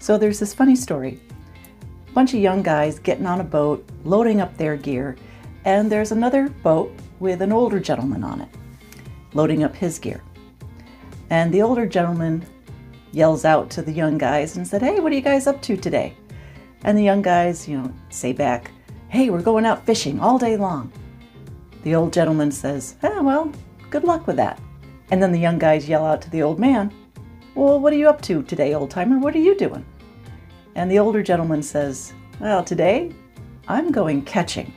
So there's this funny story. A bunch of young guys getting on a boat, loading up their gear, and there's another boat with an older gentleman on it, loading up his gear. And the older gentleman yells out to the young guys and said, Hey, what are you guys up to today? And the young guys, you know, say back, Hey, we're going out fishing all day long. The old gentleman says, eh, Well, good luck with that. And then the young guys yell out to the old man, Well, what are you up to today, old timer? What are you doing? And the older gentleman says, Well, today I'm going catching.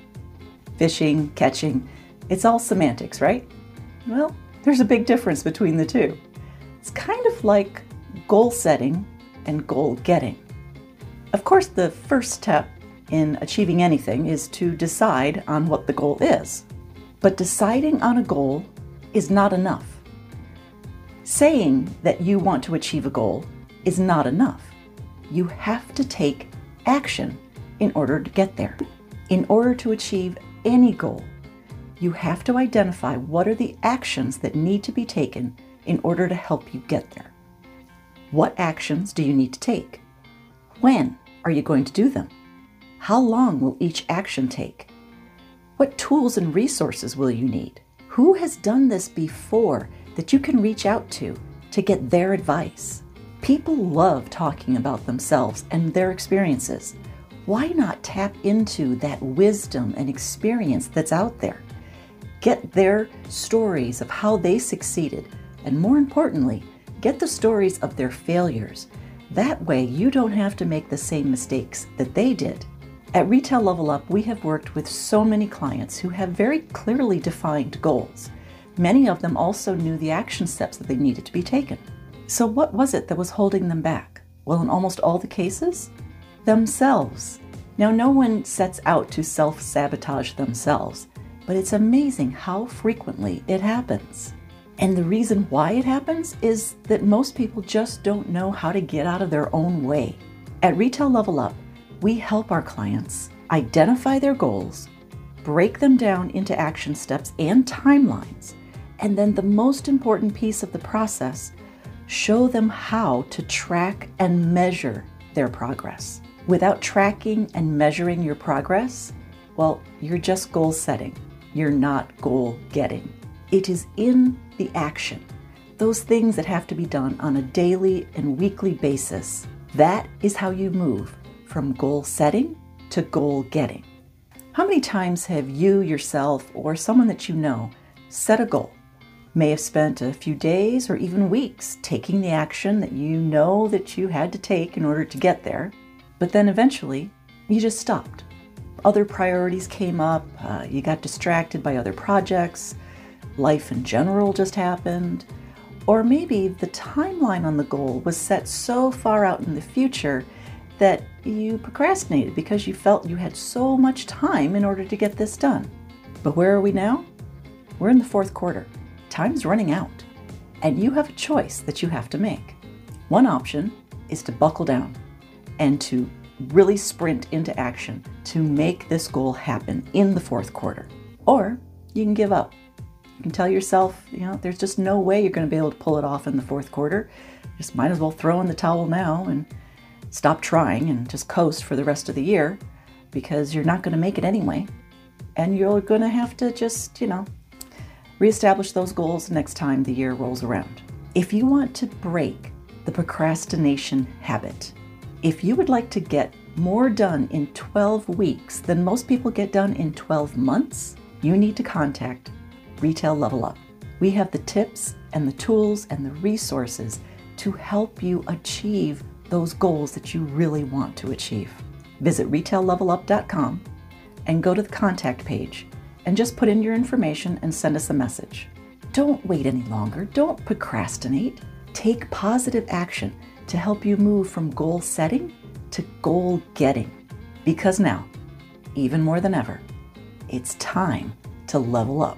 Fishing, catching, it's all semantics, right? Well, there's a big difference between the two. It's kind of like goal setting and goal getting. Of course, the first step in achieving anything is to decide on what the goal is. But deciding on a goal is not enough. Saying that you want to achieve a goal is not enough. You have to take action in order to get there. In order to achieve any goal, you have to identify what are the actions that need to be taken in order to help you get there. What actions do you need to take? When are you going to do them? How long will each action take? What tools and resources will you need? Who has done this before that you can reach out to to get their advice? People love talking about themselves and their experiences. Why not tap into that wisdom and experience that's out there? Get their stories of how they succeeded, and more importantly, get the stories of their failures. That way, you don't have to make the same mistakes that they did. At Retail Level Up, we have worked with so many clients who have very clearly defined goals. Many of them also knew the action steps that they needed to be taken. So, what was it that was holding them back? Well, in almost all the cases, themselves. Now, no one sets out to self sabotage themselves, but it's amazing how frequently it happens. And the reason why it happens is that most people just don't know how to get out of their own way. At Retail Level Up, we help our clients identify their goals, break them down into action steps and timelines, and then the most important piece of the process, show them how to track and measure their progress. Without tracking and measuring your progress, well, you're just goal setting. You're not goal getting. It is in the action, those things that have to be done on a daily and weekly basis. That is how you move from goal setting to goal getting. How many times have you yourself or someone that you know set a goal? May have spent a few days or even weeks taking the action that you know that you had to take in order to get there, but then eventually you just stopped. Other priorities came up, uh, you got distracted by other projects, life in general just happened, or maybe the timeline on the goal was set so far out in the future that you procrastinated because you felt you had so much time in order to get this done. But where are we now? We're in the fourth quarter. Time's running out, and you have a choice that you have to make. One option is to buckle down and to really sprint into action to make this goal happen in the fourth quarter. Or you can give up. You can tell yourself, you know, there's just no way you're going to be able to pull it off in the fourth quarter. Just might as well throw in the towel now and stop trying and just coast for the rest of the year because you're not going to make it anyway. And you're going to have to just, you know, reestablish those goals next time the year rolls around. If you want to break the procrastination habit, if you would like to get more done in 12 weeks than most people get done in 12 months, you need to contact Retail Level Up. We have the tips and the tools and the resources to help you achieve those goals that you really want to achieve. Visit retaillevelup.com and go to the contact page and just put in your information and send us a message. Don't wait any longer. Don't procrastinate. Take positive action to help you move from goal setting to goal getting. Because now, even more than ever, it's time to level up.